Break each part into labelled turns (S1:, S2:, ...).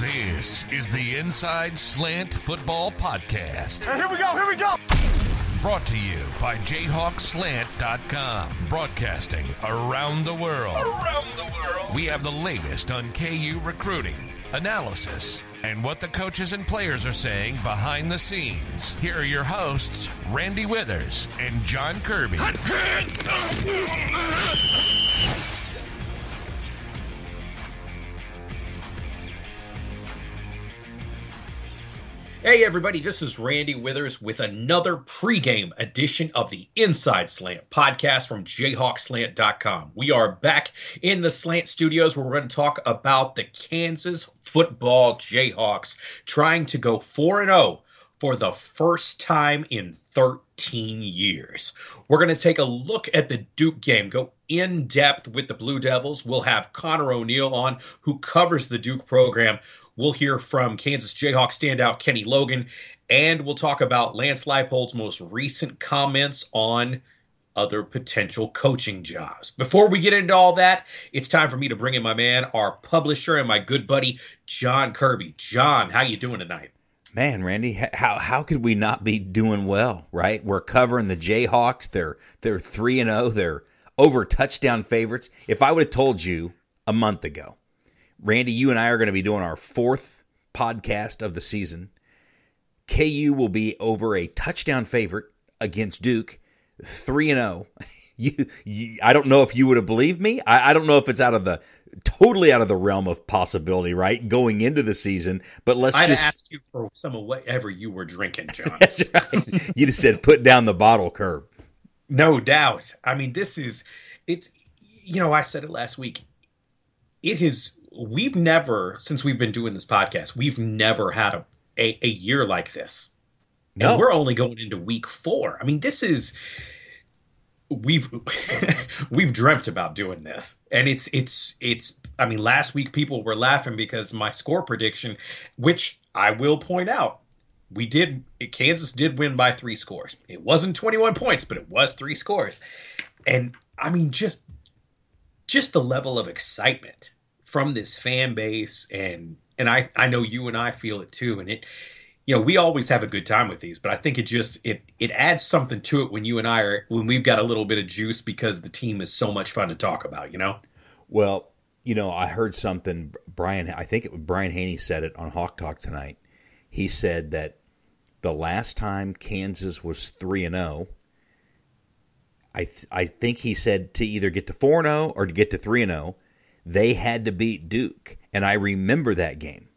S1: This is the Inside Slant Football Podcast.
S2: And here we go, here we go.
S1: Brought to you by JayhawkSlant.com. Broadcasting around the world.
S2: Around the world.
S1: We have the latest on KU recruiting, analysis, and what the coaches and players are saying behind the scenes. Here are your hosts, Randy Withers and John Kirby.
S3: Hey, everybody, this is Randy Withers with another pregame edition of the Inside Slant podcast from JayhawkSlant.com. We are back in the Slant studios where we're going to talk about the Kansas football Jayhawks trying to go 4 0 for the first time in 13 years. We're going to take a look at the Duke game, go in depth with the Blue Devils. We'll have Connor O'Neill on, who covers the Duke program. We'll hear from Kansas Jayhawk standout Kenny Logan, and we'll talk about Lance Leipold's most recent comments on other potential coaching jobs. Before we get into all that, it's time for me to bring in my man, our publisher and my good buddy John Kirby. John, how you doing tonight?
S4: Man, Randy, how how could we not be doing well, right? We're covering the Jayhawks. They're they're 3 and 0. They're over touchdown favorites. If I would have told you a month ago Randy, you and I are going to be doing our fourth podcast of the season. KU will be over a touchdown favorite against Duke, three and zero. Oh. You, you, I don't know if you would have believed me. I, I don't know if it's out of the totally out of the realm of possibility, right? Going into the season, but let's
S3: I'd
S4: just
S3: ask you for some of whatever you were drinking, John.
S4: right. You just said put down the bottle curb.
S3: No doubt. I mean, this is it's. You know, I said it last week. It has we've never since we've been doing this podcast we've never had a a, a year like this. No. and we're only going into week four. I mean this is we've we've dreamt about doing this. And it's it's it's i mean last week people were laughing because my score prediction which i will point out we did kansas did win by three scores. It wasn't 21 points but it was three scores. And i mean just just the level of excitement from this fan base and and I I know you and I feel it too and it you know we always have a good time with these but I think it just it it adds something to it when you and I are when we've got a little bit of juice because the team is so much fun to talk about you know?
S4: Well you know I heard something Brian I think it was Brian Haney said it on Hawk Talk tonight. He said that the last time Kansas was 3 and 0 I th- I think he said to either get to 4 and 0 or to get to 3 and 0 they had to beat Duke, and I remember that game.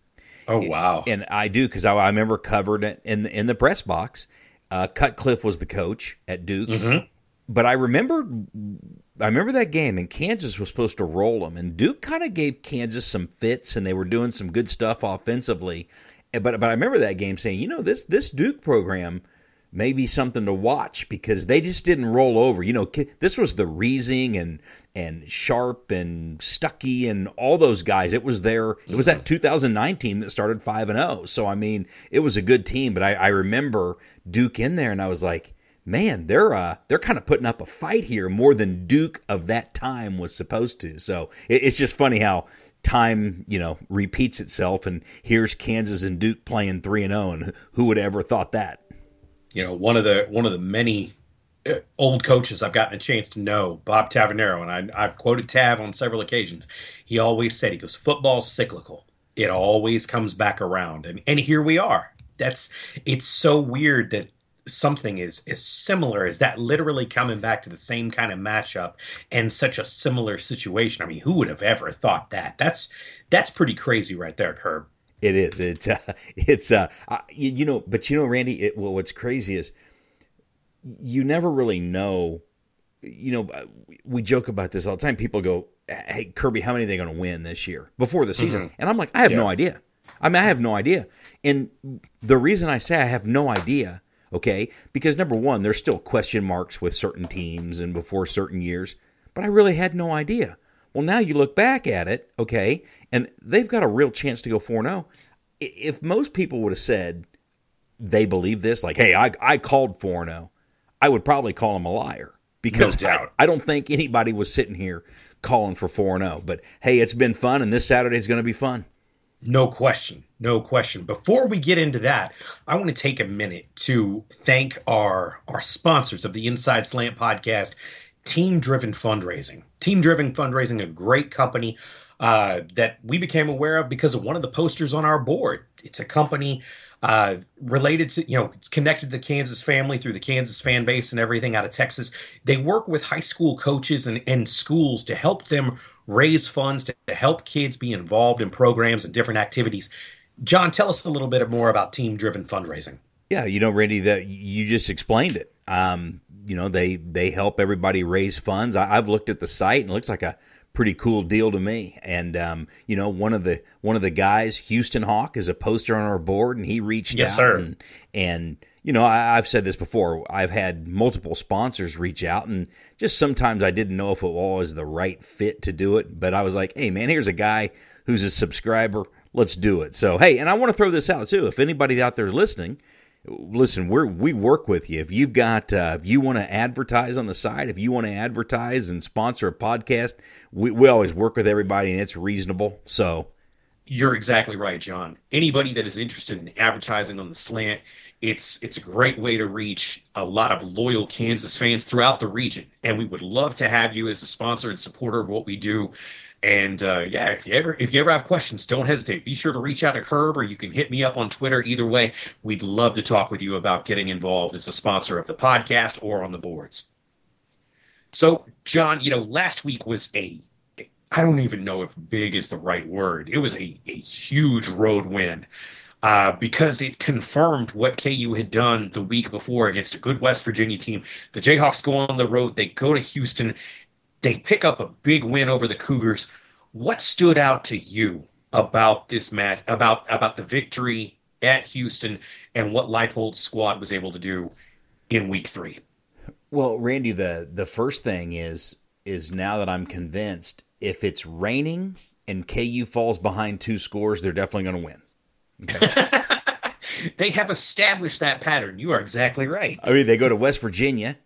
S3: Oh wow!
S4: And, I do because I, I, remember covered it in the, in the press box. Uh, Cutcliffe was the coach at Duke, mm-hmm. but I remember I remember that game, and Kansas was supposed to roll them, and Duke kind of gave Kansas some fits, and they were doing some good stuff offensively. But but I remember that game saying, you know, this this Duke program maybe something to watch because they just didn't roll over. You know, this was the Reesing and and Sharp and Stuckey and all those guys. It was their it was that 2009 team that started five and zero. Oh. So I mean, it was a good team. But I, I remember Duke in there, and I was like, man, they're uh they're kind of putting up a fight here more than Duke of that time was supposed to. So it, it's just funny how time you know repeats itself and here's Kansas and Duke playing 3 and 0 and who would ever thought that
S3: you know, one of the one of the many uh, old coaches I've gotten a chance to know, Bob Tavernero, and I, I've quoted Tav on several occasions. He always said, he goes, football's cyclical. It always comes back around. And, and here we are. That's, it's so weird that something is as similar as that literally coming back to the same kind of matchup and such a similar situation. I mean, who would have ever thought that? That's, that's pretty crazy right there, Curb.
S4: It is. It's uh, it's uh, you, you, know, but you know, Randy. It, well, what's crazy is you never really know. You know, uh, we joke about this all the time. People go, "Hey, Kirby, how many are they going to win this year before the season?" Mm-hmm. And I'm like, I have yeah. no idea. I mean, I have no idea. And the reason I say I have no idea, okay, because number one, there's still question marks with certain teams and before certain years, but I really had no idea. Well, now you look back at it, okay, and they've got a real chance to go 4 0. If most people would have said they believe this, like, hey, I, I called 4 0, I would probably call them a liar because
S3: no
S4: I, I, don't think anybody was sitting here calling for 4 0. But hey, it's been fun, and this Saturday is going to be fun.
S3: No question. No question. Before we get into that, I want to take a minute to thank our our sponsors of the Inside Slant podcast, Team Driven Fundraising. Team Driven Fundraising, a great company uh, that we became aware of because of one of the posters on our board. It's a company uh, related to, you know, it's connected to the Kansas family through the Kansas fan base and everything out of Texas. They work with high school coaches and, and schools to help them raise funds to, to help kids be involved in programs and different activities. John, tell us a little bit more about team driven fundraising.
S4: Yeah, you know, Randy, that you just explained it. Um, you know, they they help everybody raise funds. I, have looked at the site and it looks like a pretty cool deal to me. And um, you know, one of the one of the guys, Houston Hawk, is a poster on our board, and he reached
S3: yes,
S4: out
S3: sir.
S4: and and you know, I, have said this before. I've had multiple sponsors reach out, and just sometimes I didn't know if it was the right fit to do it. But I was like, hey, man, here's a guy who's a subscriber. Let's do it. So, hey, and I want to throw this out too. If anybody out there listening, listen, we we work with you. If you've got, uh, if you want to advertise on the site, if you want to advertise and sponsor a podcast, we, we always work with everybody and it's reasonable. So
S3: you're exactly right, John. Anybody that is interested in advertising on the slant, it's it's a great way to reach a lot of loyal Kansas fans throughout the region, and we would love to have you as a sponsor and supporter of what we do. And uh, yeah, if you ever if you ever have questions, don't hesitate. Be sure to reach out to Herb, or you can hit me up on Twitter. Either way, we'd love to talk with you about getting involved as a sponsor of the podcast or on the boards. So, John, you know, last week was a I don't even know if big is the right word. It was a, a huge road win uh, because it confirmed what KU had done the week before against a good West Virginia team. The Jayhawks go on the road, they go to Houston, they pick up a big win over the Cougars. What stood out to you about this match, about about the victory at Houston, and what Leipold's squad was able to do in Week Three?
S4: Well, Randy, the the first thing is is now that I'm convinced, if it's raining and KU falls behind two scores, they're definitely going to win.
S3: they have established that pattern. You are exactly right.
S4: I mean, they go to West Virginia,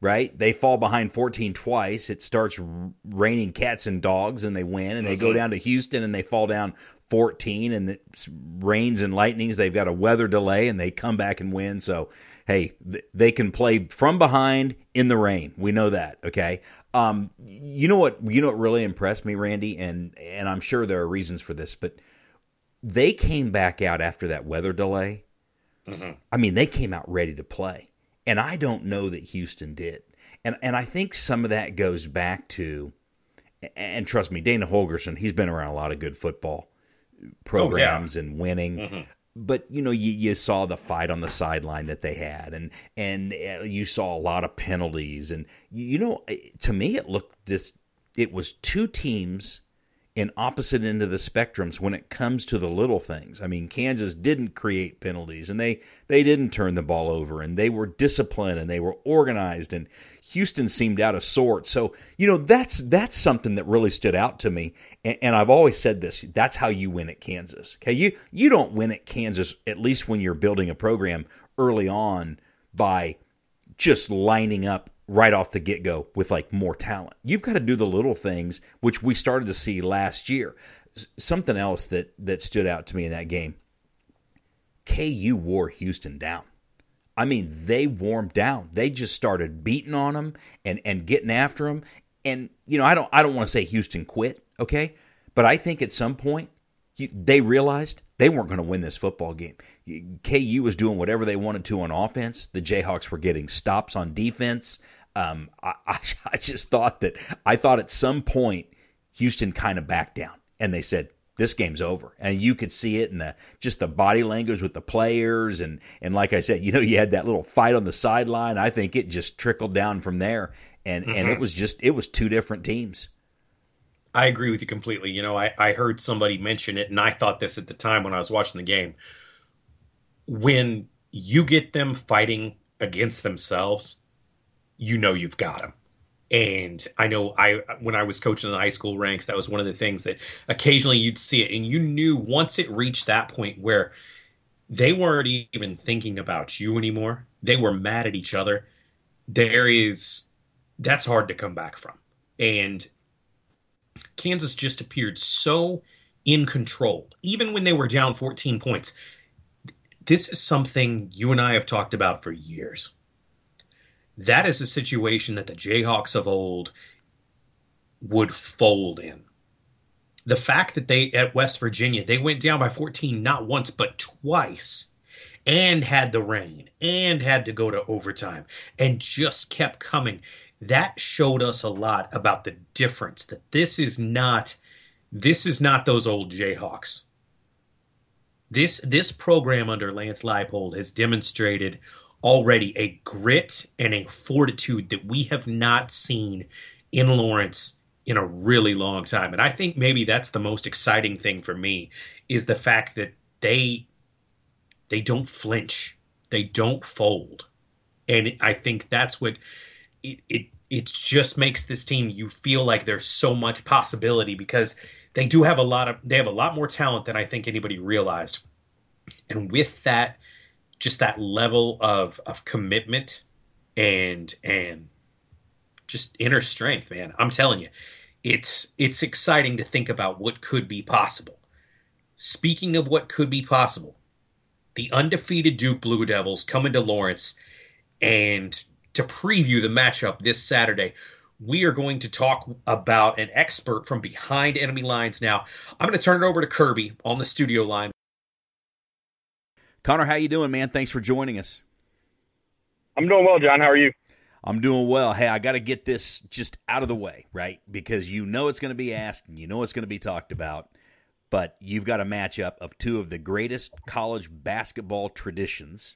S4: right? They fall behind 14 twice. It starts raining cats and dogs, and they win. And they mm-hmm. go down to Houston, and they fall down 14, and it rains and lightnings. They've got a weather delay, and they come back and win. So, hey, they can play from behind in the rain. We know that, okay? Um, you know what? You know what really impressed me, Randy, and and I'm sure there are reasons for this, but they came back out after that weather delay. Mm-hmm. I mean, they came out ready to play, and I don't know that Houston did. And and I think some of that goes back to, and trust me, Dana Holgorsen, he's been around a lot of good football programs oh, yeah. and winning. Mm-hmm. But you know, you, you saw the fight on the sideline that they had, and and uh, you saw a lot of penalties, and you know, to me, it looked just it was two teams in opposite end of the spectrums when it comes to the little things. I mean, Kansas didn't create penalties and they they didn't turn the ball over and they were disciplined and they were organized and Houston seemed out of sorts. So, you know, that's that's something that really stood out to me. And, and I've always said this, that's how you win at Kansas. Okay? You you don't win at Kansas at least when you're building a program early on by just lining up right off the get go with like more talent. You've got to do the little things, which we started to see last year. Something else that that stood out to me in that game. KU wore Houston down. I mean, they warmed down. They just started beating on them and and getting after them. And you know, I don't I don't want to say Houston quit, okay? But I think at some point you, they realized they weren't going to win this football game. KU was doing whatever they wanted to on offense. The Jayhawks were getting stops on defense. Um, I, I, just thought that I thought at some point Houston kind of backed down and they said this game's over. And you could see it in the just the body language with the players and and like i said you know you had that little fight on the sideline. I think it just trickled down from there. And mm-hmm. and it was just it was two different teams.
S3: I agree with you completely. You know I, I heard somebody mention it and i thought this at the time when i was watching the game. When you get them fighting against themselves you know you've got them. And I know I when I was coaching in high school ranks, that was one of the things that occasionally you'd see it, and you knew once it reached that point where they weren't even thinking about you anymore. They were mad at each other. There is that's hard to come back from. And Kansas just appeared so in control, even when they were down 14 points. This is something you and I have talked about for years. That is a situation that the Jayhawks of old would fold in. The fact that they at West Virginia they went down by 14 not once but twice and had the rain and had to go to overtime and just kept coming. That showed us a lot about the difference that this is not this is not those old Jayhawks. This this program under Lance Leipold has demonstrated already a grit and a fortitude that we have not seen in Lawrence in a really long time. And I think maybe that's the most exciting thing for me is the fact that they they don't flinch. They don't fold. And I think that's what it it it just makes this team you feel like there's so much possibility because they do have a lot of they have a lot more talent than I think anybody realized. And with that just that level of of commitment and and just inner strength, man. I'm telling you, it's it's exciting to think about what could be possible. Speaking of what could be possible, the undefeated Duke Blue Devils coming to Lawrence and to preview the matchup this Saturday. We are going to talk about an expert from behind enemy lines now. I'm going to turn it over to Kirby on the studio line.
S4: Connor, how you doing, man? Thanks for joining us.
S5: I'm doing well, John. How are you?
S4: I'm doing well. Hey, I got to get this just out of the way, right? Because you know it's going to be asked and you know it's going to be talked about. But you've got a matchup of two of the greatest college basketball traditions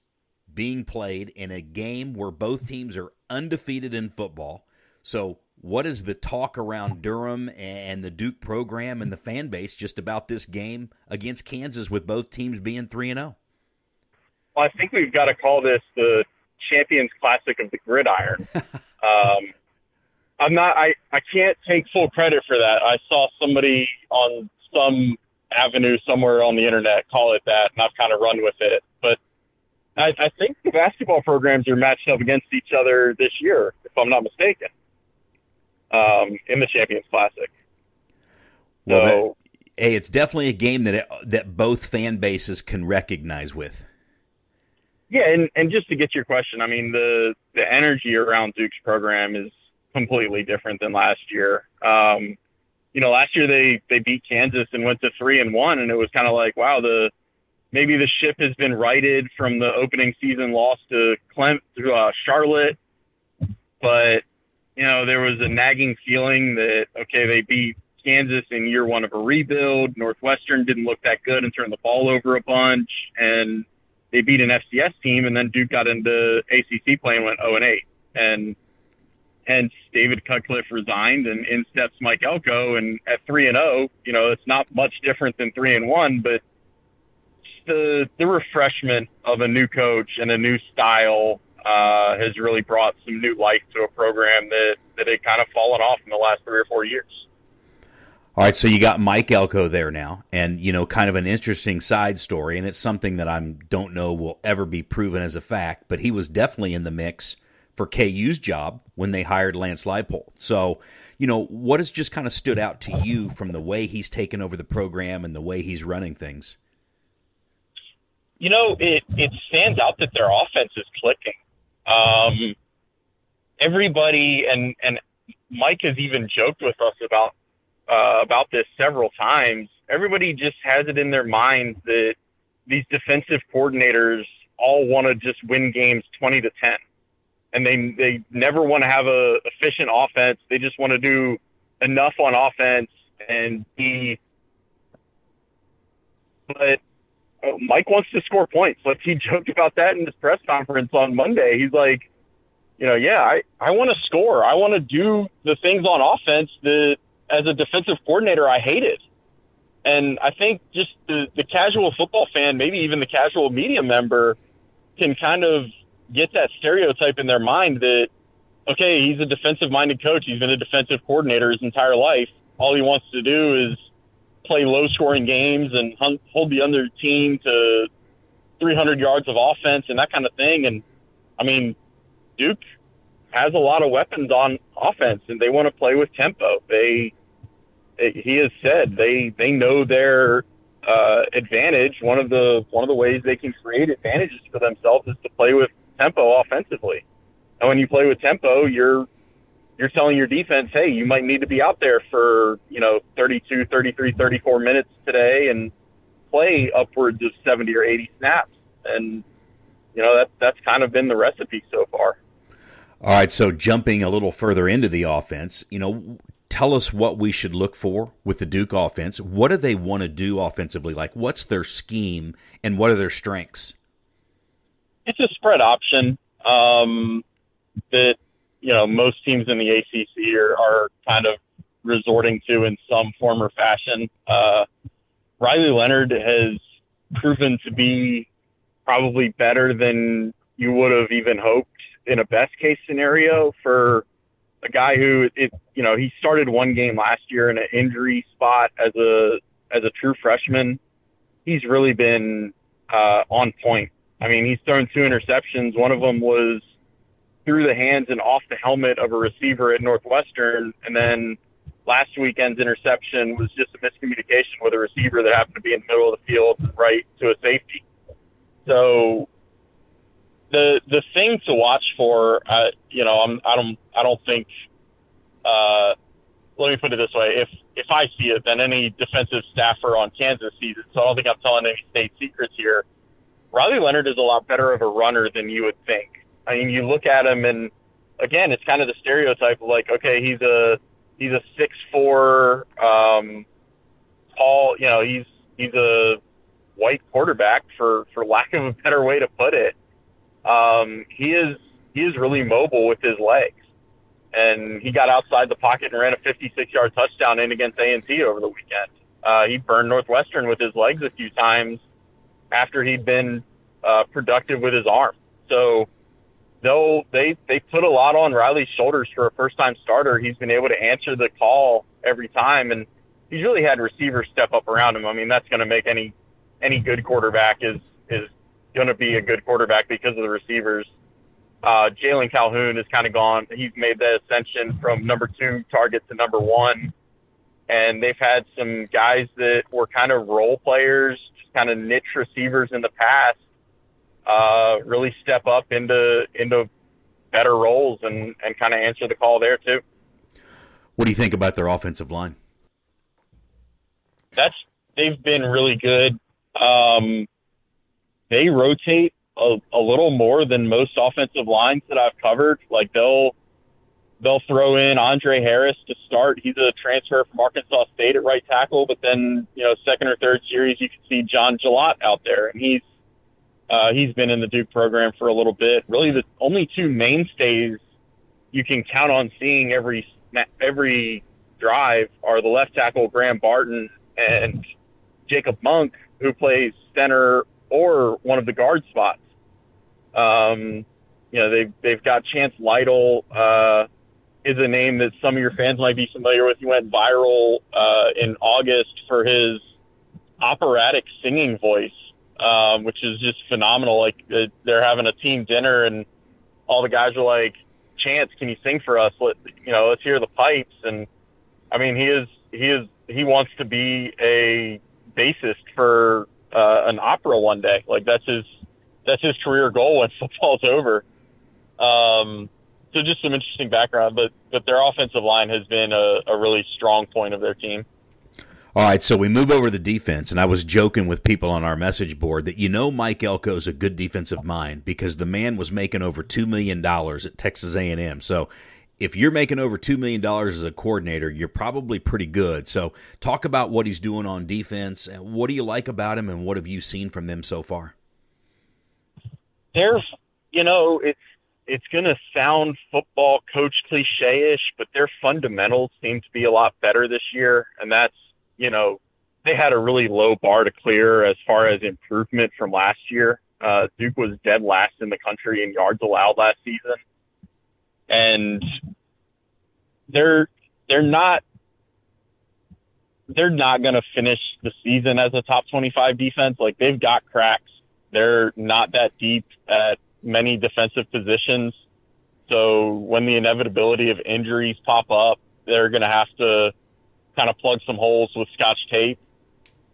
S4: being played in a game where both teams are undefeated in football. So, what is the talk around Durham and the Duke program and the fan base just about this game against Kansas with both teams being 3 and 0?
S5: Well, I think we've got to call this the Champions Classic of the Gridiron. um, I'm not. I I can't take full credit for that. I saw somebody on some avenue somewhere on the internet call it that, and I've kind of run with it. But I, I think the basketball programs are matched up against each other this year, if I'm not mistaken, um, in the Champions Classic.
S4: Well, so, that, hey, it's definitely a game that it, that both fan bases can recognize with.
S5: Yeah, and, and just to get your question, I mean the the energy around Duke's program is completely different than last year. Um, you know, last year they they beat Kansas and went to three and one, and it was kind of like, wow, the maybe the ship has been righted from the opening season loss to Clem to uh, Charlotte, but you know there was a nagging feeling that okay, they beat Kansas in year one of a rebuild. Northwestern didn't look that good and turned the ball over a bunch, and they beat an FCS team, and then Duke got into ACC play and went 0 and 8, and hence David Cutcliffe resigned, and in steps Mike Elko, and at 3 and 0, you know, it's not much different than 3 and 1, but the the refreshment of a new coach and a new style uh, has really brought some new life to a program that that had kind of fallen off in the last three or four years.
S4: All right, so you got Mike Elko there now, and you know, kind of an interesting side story, and it's something that I don't know will ever be proven as a fact, but he was definitely in the mix for KU's job when they hired Lance Leipold. So, you know, what has just kind of stood out to you from the way he's taken over the program and the way he's running things?
S5: You know, it it stands out that their offense is clicking. Um, everybody and and Mike has even joked with us about uh, about this several times. Everybody just has it in their mind that these defensive coordinators all want to just win games 20 to 10. And they, they never want to have a efficient offense. They just want to do enough on offense and be, but uh, Mike wants to score points. Like he joked about that in his press conference on Monday. He's like, you know, yeah, I, I want to score. I want to do the things on offense that as a defensive coordinator, I hate it. And I think just the, the casual football fan, maybe even the casual media member, can kind of get that stereotype in their mind that, okay, he's a defensive minded coach. He's been a defensive coordinator his entire life. All he wants to do is play low scoring games and hold the other team to 300 yards of offense and that kind of thing. And I mean, Duke has a lot of weapons on offense and they want to play with tempo. They he has said they they know their uh, advantage. One of the one of the ways they can create advantages for themselves is to play with tempo offensively. And when you play with tempo, you're you're telling your defense, hey, you might need to be out there for you know 32, 33, 34 minutes today and play upwards of 70 or 80 snaps. And you know that that's kind of been the recipe so far.
S4: All right, so jumping a little further into the offense, you know, tell us what we should look for with the Duke offense. What do they want to do offensively? Like, what's their scheme and what are their strengths?
S5: It's a spread option um, that you know most teams in the ACC are, are kind of resorting to in some form or fashion. Uh, Riley Leonard has proven to be probably better than you would have even hoped in a best case scenario for a guy who it you know he started one game last year in an injury spot as a as a true freshman. He's really been uh, on point. I mean, he's thrown two interceptions. One of them was through the hands and off the helmet of a receiver at Northwestern, and then last weekend's interception was just a miscommunication with a receiver that happened to be in the middle of the field right to a safety. So the the thing to watch for, uh, you know, I'm, I don't I don't think. Uh, let me put it this way: if if I see it, then any defensive staffer on Kansas sees it. So I don't think I'm telling any state secrets here. Riley Leonard is a lot better of a runner than you would think. I mean, you look at him, and again, it's kind of the stereotype of like, okay, he's a he's a six four, um, tall. You know, he's he's a white quarterback for for lack of a better way to put it um, he is he is really mobile with his legs, and he got outside the pocket and ran a 56 yard touchdown in against A and T over the weekend. Uh, he burned Northwestern with his legs a few times after he'd been uh, productive with his arm. So though they they put a lot on Riley's shoulders for a first time starter, he's been able to answer the call every time, and he's really had receivers step up around him. I mean, that's going to make any any good quarterback is is going to be a good quarterback because of the receivers. Uh, Jalen Calhoun has kind of gone. He's made the ascension from number two target to number one. And they've had some guys that were kind of role players, just kind of niche receivers in the past, uh, really step up into into better roles and, and kind of answer the call there too.
S4: What do you think about their offensive line?
S5: That's they've been really good. Um, they rotate a, a little more than most offensive lines that I've covered. Like they'll they'll throw in Andre Harris to start. He's a transfer from Arkansas State at right tackle, but then you know second or third series you can see John Jalot out there, and he's uh, he's been in the Duke program for a little bit. Really, the only two mainstays you can count on seeing every every drive are the left tackle Graham Barton and Jacob Monk, who plays center or one of the guard spots. Um, you know, they've, they've got Chance Lytle, uh, is a name that some of your fans might be familiar with. He went viral, uh, in August for his operatic singing voice, um, which is just phenomenal. Like uh, they're having a team dinner and all the guys are like, Chance, can you sing for us? Let, you know, let's hear the pipes. And I mean, he is, he is, he wants to be a bassist for uh, an opera one day. Like that's his that's his career goal when football's over. Um, so just some interesting background, but but their offensive line has been a, a really strong point of their team.
S4: All right, so we move over to the defense, and I was joking with people on our message board that you know Mike Elko's a good defensive mind because the man was making over two million dollars at Texas A and M. So if you're making over $2 million as a coordinator, you're probably pretty good. So, talk about what he's doing on defense. What do you like about him, and what have you seen from them so far?
S5: There's, you know, it's it's going to sound football coach cliche ish, but their fundamentals seem to be a lot better this year. And that's, you know, they had a really low bar to clear as far as improvement from last year. Uh, Duke was dead last in the country in yards allowed last season and they're they're not they're not going to finish the season as a top 25 defense. Like they've got cracks. They're not that deep at many defensive positions. So when the inevitability of injuries pop up, they're going to have to kind of plug some holes with Scotch tape,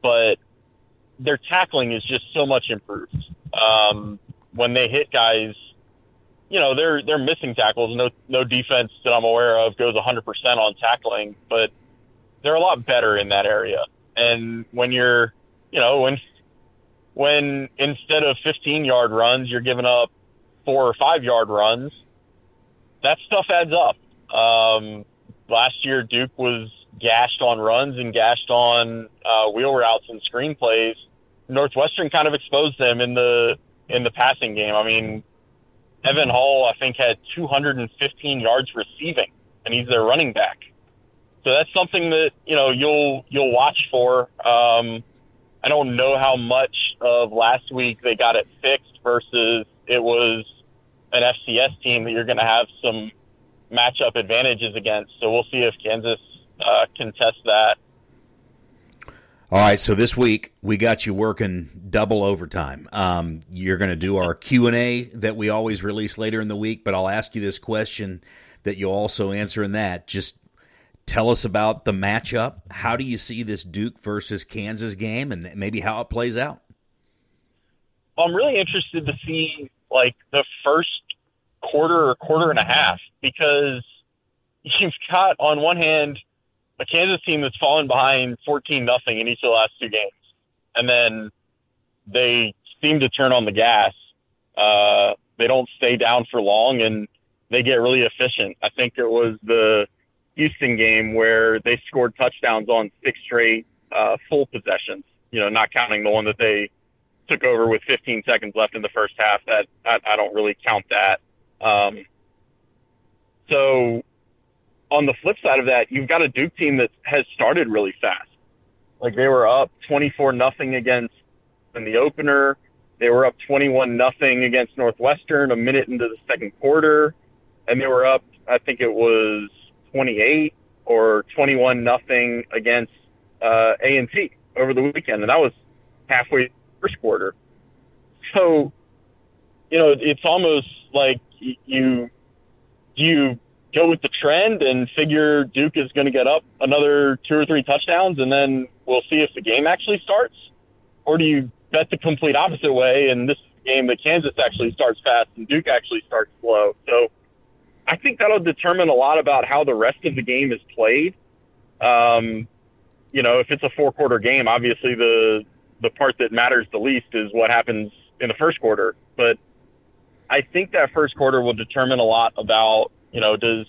S5: but their tackling is just so much improved. Um, when they hit guys, you know they're they're missing tackles. No no defense that I'm aware of goes 100% on tackling, but they're a lot better in that area. And when you're, you know, when when instead of 15 yard runs, you're giving up four or five yard runs, that stuff adds up. Um, last year, Duke was gashed on runs and gashed on uh, wheel routes and screenplays. Northwestern kind of exposed them in the in the passing game. I mean, Evan Hull, I think, had 215 yards receiving, and he's their running back. So that's something that you know you'll you'll watch for. Um, I don't know how much of last week they got it fixed versus it was an FCS team that you're going to have some matchup advantages against. So we'll see if Kansas uh, can test that.
S4: All right, so this week we got you working double overtime. Um, you're going to do our Q and A that we always release later in the week, but I'll ask you this question that you'll also answer in that. Just tell us about the matchup. How do you see this Duke versus Kansas game, and maybe how it plays out?
S5: I'm really interested to see like the first quarter or quarter and a half because you've got on one hand a Kansas team that's fallen behind 14 nothing in each of the last two games, and then they seem to turn on the gas. Uh, they don't stay down for long, and they get really efficient. I think it was the Houston game where they scored touchdowns on six straight uh, full possessions. You know, not counting the one that they took over with 15 seconds left in the first half. That I, I don't really count that. Um, so on the flip side of that, you've got a Duke team that has started really fast. Like they were up 24 nothing against in the opener. They were up 21 nothing against Northwestern a minute into the second quarter, and they were up. I think it was 28 or 21 nothing against uh, A and T over the weekend, and that was halfway first quarter. So, you know, it's almost like you you go with the trend and figure Duke is going to get up another two or three touchdowns, and then we'll see if the game actually starts, or do you bet the complete opposite way and this game that Kansas actually starts fast and Duke actually starts slow? So I think that'll determine a lot about how the rest of the game is played. Um, you know, if it's a four quarter game, obviously the the part that matters the least is what happens in the first quarter. But I think that first quarter will determine a lot about, you know, does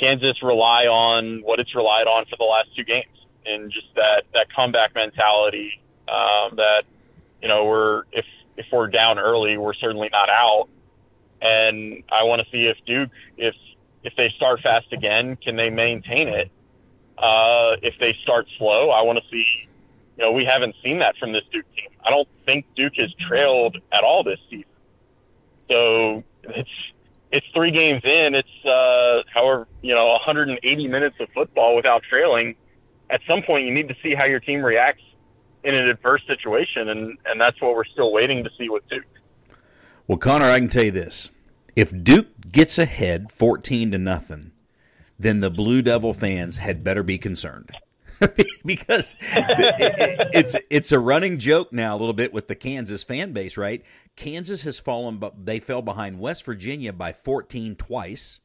S5: Kansas rely on what it's relied on for the last two games and just that, that comeback mentality, um, that, you know, we're, if, if we're down early, we're certainly not out. And I want to see if Duke, if, if they start fast again, can they maintain it? Uh, if they start slow, I want to see, you know, we haven't seen that from this Duke team. I don't think Duke has trailed at all this season. So it's it's three games in. It's uh, however you know 180 minutes of football without trailing. At some point, you need to see how your team reacts in an adverse situation, and and that's what we're still waiting to see with Duke.
S4: Well, Connor, I can tell you this: if Duke gets ahead 14 to nothing, then the Blue Devil fans had better be concerned. because it's it's a running joke now a little bit with the Kansas fan base, right? Kansas has fallen, but they fell behind West Virginia by 14 twice.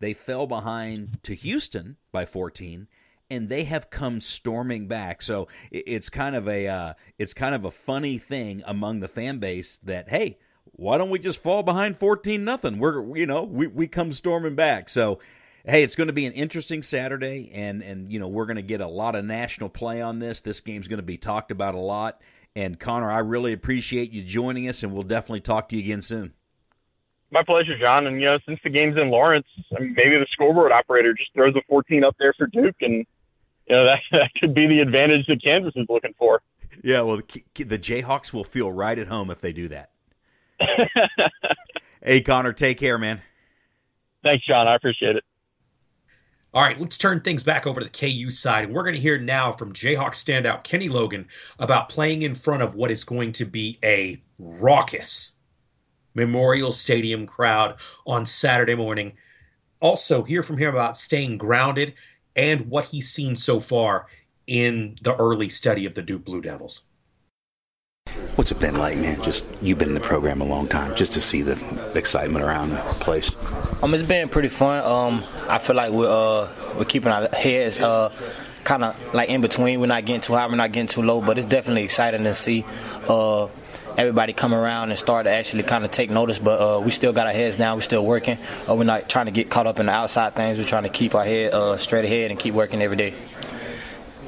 S4: They fell behind to Houston by 14, and they have come storming back. So it's kind of a uh, it's kind of a funny thing among the fan base that hey, why don't we just fall behind 14 nothing? We're you know we we come storming back. So hey, it's going to be an interesting Saturday, and and you know we're going to get a lot of national play on this. This game's going to be talked about a lot. And Connor, I really appreciate you joining us, and we'll definitely talk to you again soon.
S5: My pleasure, John. And you know, since the game's in Lawrence, I mean, maybe the scoreboard operator just throws a 14 up there for Duke, and you know that that could be the advantage that Kansas is looking for.
S4: Yeah, well, the, the Jayhawks will feel right at home if they do that. hey, Connor, take care, man.
S5: Thanks, John. I appreciate it.
S3: All right, let's turn things back over to the KU side. And we're going to hear now from Jayhawk standout Kenny Logan about playing in front of what is going to be a raucous Memorial Stadium crowd on Saturday morning. Also, hear from him about staying grounded and what he's seen so far in the early study of the Duke Blue Devils.
S6: What's it been like, man? Just you've been in the program a long time, just to see the excitement around the place.
S7: Um, it's been pretty fun. Um, I feel like we're uh, we're keeping our heads uh, kind of like in between. We're not getting too high, we're not getting too low, but it's definitely exciting to see. Uh, everybody come around and start to actually kind of take notice. But uh, we still got our heads down. We're still working. Uh, we're not trying to get caught up in the outside things. We're trying to keep our head uh, straight ahead and keep working every day.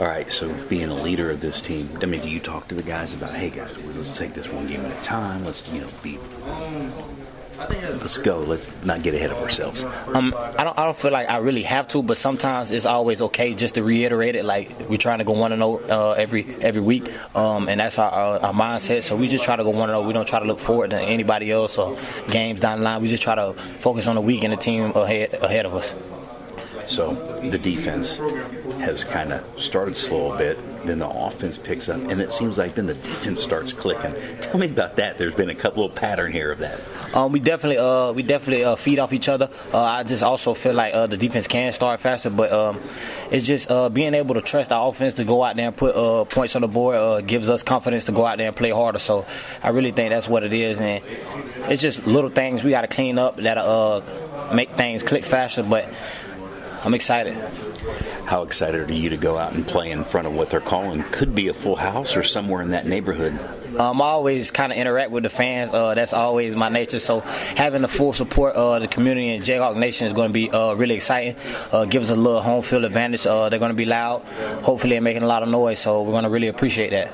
S6: All right, so being a leader of this team, I mean, do you talk to the guys about, hey guys, let's take this one game at a time. Let's you know be. Let's go. Let's not get ahead of ourselves.
S7: Um, I don't. I don't feel like I really have to, but sometimes it's always okay just to reiterate it. Like we're trying to go one and zero uh, every every week, um, and that's our, our, our mindset. So we just try to go one and zero. We don't try to look forward to anybody else or games down the line. We just try to focus on the week and the team ahead ahead of us.
S6: So the defense has kind of started slow a bit, then the offense picks up, and it seems like then the defense starts clicking. Tell me about that. There's been a couple of pattern here of that.
S7: Um, we definitely, uh, we definitely uh, feed off each other. Uh, I just also feel like uh, the defense can start faster, but um, it's just uh, being able to trust our offense to go out there and put points on the board gives us confidence to go out there and play harder. So I really think that's what it is, and it's just little things we got to clean up that make things click faster, but. I'm excited.
S6: How excited are you to go out and play in front of what they're calling could be a full house or somewhere in that neighborhood?
S7: Um, I always kind of interact with the fans. Uh, that's always my nature. So having the full support of the community and Jayhawk Nation is going to be uh, really exciting. Uh, give us a little home field advantage. Uh, they're going to be loud. Hopefully, they're making a lot of noise. So we're going to really appreciate that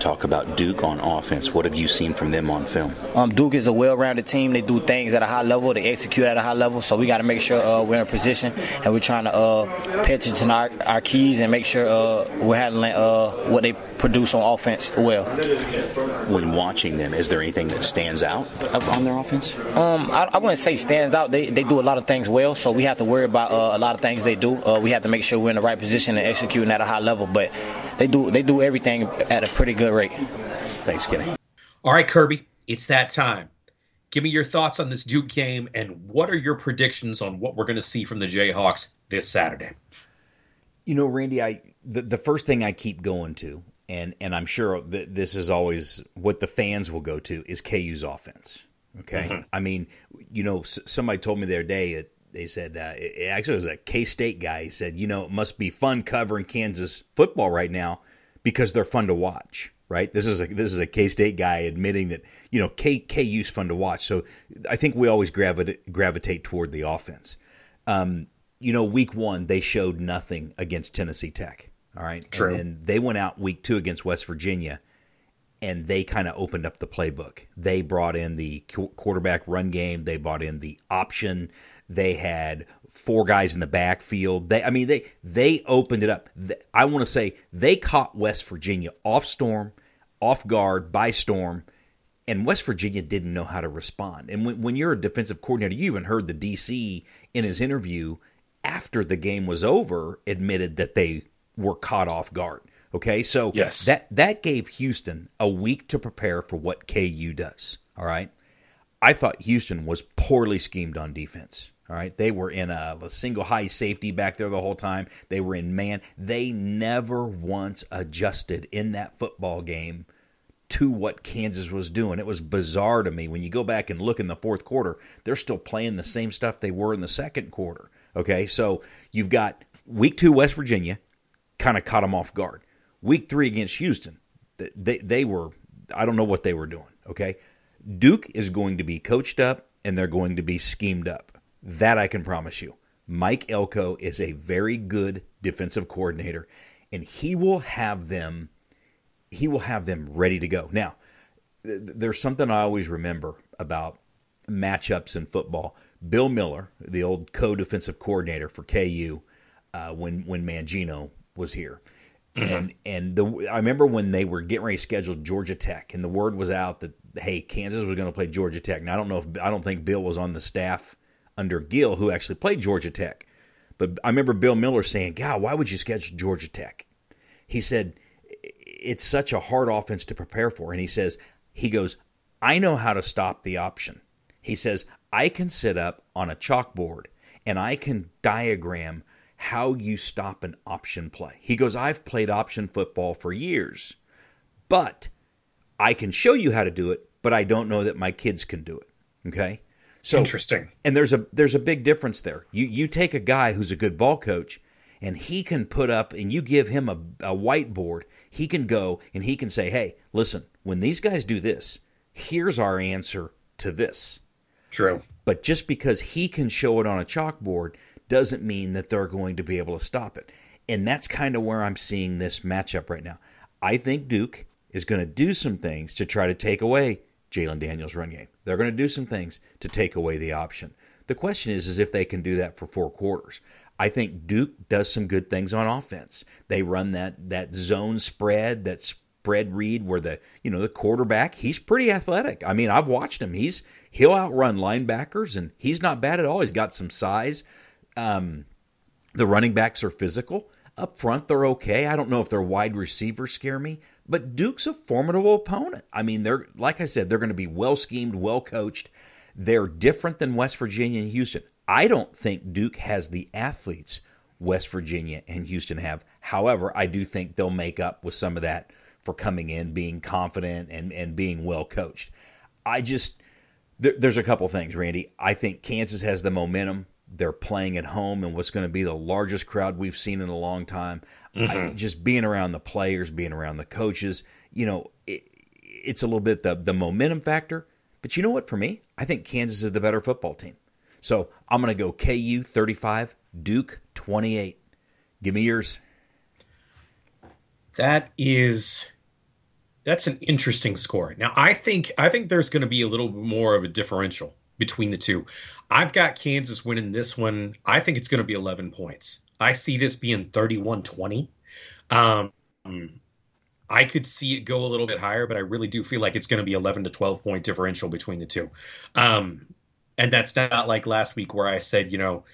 S6: talk about Duke on offense. What have you seen from them on film?
S7: Um, Duke is a well-rounded team. They do things at a high level. They execute at a high level. So we got to make sure uh, we're in a position and we're trying to uh, pay attention to our, our, keys and make sure uh, we're handling uh, what they produce on offense well.
S6: When watching them, is there anything that stands out on their offense?
S7: Um, I, I, wouldn't say stands out. They, they do a lot of things well, so we have to worry about uh, a lot of things they do. Uh, we have to make sure we're in the right position and executing at a high level. But they do they do everything at a pretty good rate.
S6: Thanks, Kenny.
S3: All right, Kirby, it's that time. Give me your thoughts on this Duke game, and what are your predictions on what we're going to see from the Jayhawks this Saturday?
S4: You know, Randy, I the, the first thing I keep going to and and I'm sure that this is always what the fans will go to is KU's offense. Okay, mm-hmm. I mean, you know, somebody told me the other day it, they said uh, it actually was a K State guy. He said, you know, it must be fun covering Kansas football right now because they're fun to watch. Right? This is a this is a K State guy admitting that you know K KU's fun to watch. So I think we always gravitate gravitate toward the offense. Um, you know, week one they showed nothing against Tennessee Tech. All right.
S3: True.
S4: And they went out week two against West Virginia and they kind of opened up the playbook. They brought in the quarterback run game, they brought in the option, they had four guys in the backfield. They I mean they they opened it up. I want to say they caught West Virginia off storm, off guard by storm. And West Virginia didn't know how to respond. And when, when you're a defensive coordinator, you even heard the DC in his interview after the game was over admitted that they were caught off guard. Okay, so
S3: yes.
S4: that that gave Houston a week to prepare for what KU does. All right, I thought Houston was poorly schemed on defense. All right, they were in a, a single high safety back there the whole time. They were in man. They never once adjusted in that football game to what Kansas was doing. It was bizarre to me when you go back and look in the fourth quarter. They're still playing the same stuff they were in the second quarter. Okay, so you've got week two West Virginia kind of caught them off guard. Week three against Houston, they they were I don't know what they were doing. Okay, Duke is going to be coached up and they're going to be schemed up. That I can promise you. Mike Elko is a very good defensive coordinator, and he will have them he will have them ready to go. Now, there's something I always remember about matchups in football. Bill Miller, the old co-defensive coordinator for KU, uh, when when Mangino was here. Mm-hmm. And and the I remember when they were getting ready to schedule Georgia Tech, and the word was out that hey, Kansas was going to play Georgia Tech. Now I don't know if I don't think Bill was on the staff under Gill who actually played Georgia Tech, but I remember Bill Miller saying, "God, why would you schedule Georgia Tech?" He said it's such a hard offense to prepare for, and he says he goes, "I know how to stop the option." He says I can sit up on a chalkboard and I can diagram how you stop an option play. He goes, I've played option football for years, but I can show you how to do it, but I don't know that my kids can do it. Okay.
S3: So interesting.
S4: And there's a there's a big difference there. You you take a guy who's a good ball coach and he can put up and you give him a, a whiteboard, he can go and he can say, Hey, listen, when these guys do this, here's our answer to this.
S3: True.
S4: But just because he can show it on a chalkboard doesn't mean that they're going to be able to stop it. And that's kind of where I'm seeing this matchup right now. I think Duke is going to do some things to try to take away Jalon Daniels' run game. They're going to do some things to take away the option. The question is, is if they can do that for four quarters. I think Duke does some good things on offense. They run that that zone spread, that spread read where the you know the quarterback he's pretty athletic. I mean, I've watched him. He's he'll outrun linebackers and he's not bad at all. He's got some size. Um, the running backs are physical. Up front, they're okay. I don't know if their wide receivers scare me, but Duke's a formidable opponent. I mean, they're like I said, they're going to be well schemed, well coached. They're different than West Virginia and Houston. I don't think Duke has the athletes West Virginia and Houston have. However, I do think they'll make up with some of that for coming in, being confident, and, and being well coached. I just, there, there's a couple things, Randy. I think Kansas has the momentum. They're playing at home and what's going to be the largest crowd we've seen in a long time. Mm-hmm. I, just being around the players, being around the coaches, you know, it, it's a little bit the the momentum factor. But you know what? For me, I think Kansas is the better football team. So I'm going to go KU 35, Duke 28. Give me yours.
S3: That is that's an interesting score. Now I think I think there's going to be a little bit more of a differential between the two. I've got Kansas winning this one. I think it's going to be 11 points. I see this being 31 20. Um, I could see it go a little bit higher, but I really do feel like it's going to be 11 to 12 point differential between the two. Um, and that's not like last week where I said, you know,